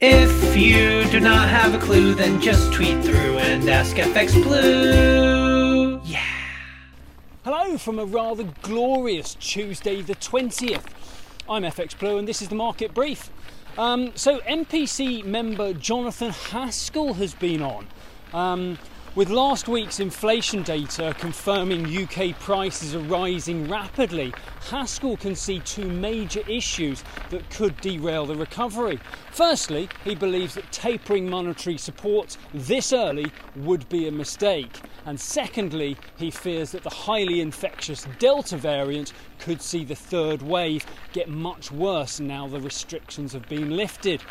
If you do not have a clue, then just tweet through and ask FX Blue. Yeah. Hello from a rather glorious Tuesday the 20th. I'm FX Blue and this is the market brief. Um, so, MPC member Jonathan Haskel has been on. Um, with last week's inflation data confirming UK prices are rising rapidly, Haskel can see two major issues that could derail the recovery. Firstly, he believes that tapering monetary support this early would be a mistake. And secondly, he fears that the highly infectious Delta variant could see the third wave get much worse now the restrictions have been lifted.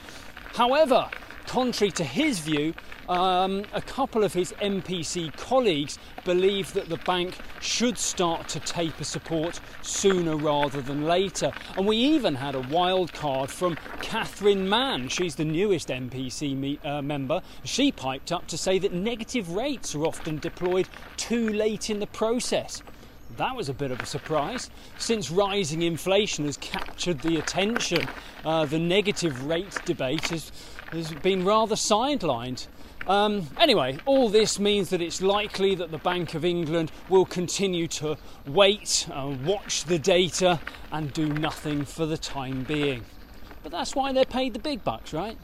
However, Contrary to his view, um, a couple of his MPC colleagues believe that the bank should start to taper support sooner rather than later. And we even had a wild card from Catherine Mann. She's the newest MPC me- uh, member. She piped up to say that negative rates are often deployed too late in the process. That was a bit of a surprise. Since rising inflation has captured the attention, uh, the negative rate debate has has been rather sidelined. Um, anyway, all this means that it's likely that the Bank of England will continue to wait, and watch the data, and do nothing for the time being. But that's why they're paid the big bucks, right?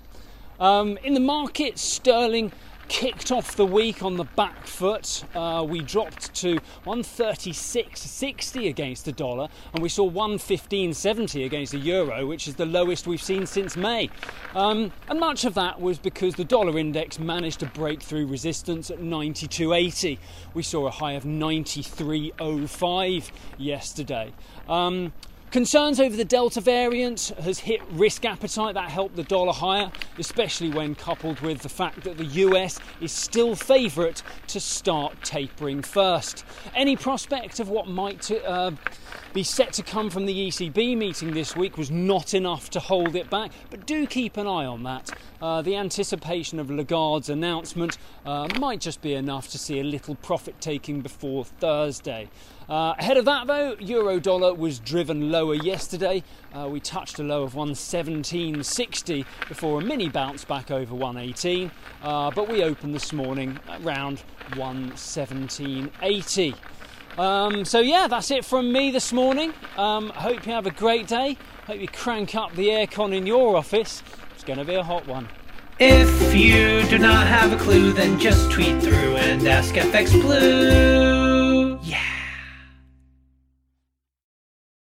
Um, in the market, sterling kicked off the week on the back foot. Uh, we dropped to 136.60 against the dollar, and we saw 115.70 against the euro, which is the lowest we've seen since May. Um, and much of that was because the dollar index managed to break through resistance at 92.80. We saw a high of 93.05 yesterday. Um, Concerns over the Delta variant has hit risk appetite. That helped the dollar higher, especially when coupled with the fact that the US is still favourite to start tapering first. Any prospect of what might uh, be set to come from the ECB meeting this week was not enough to hold it back, but do keep an eye on that. Uh, the anticipation of Lagarde's announcement uh, might just be enough to see a little profit taking before Thursday. Uh, ahead of that, though, euro dollar was driven lower yesterday. Uh, we touched a low of 117.60 before a mini bounce back over 118, uh, but we opened this morning around 117.80. Um, so, yeah, that's it from me this morning. Um, hope you have a great day. Hope you crank up the aircon in your office. It's going to be a hot one. If you do not have a clue, then just tweet through and ask FX Blue.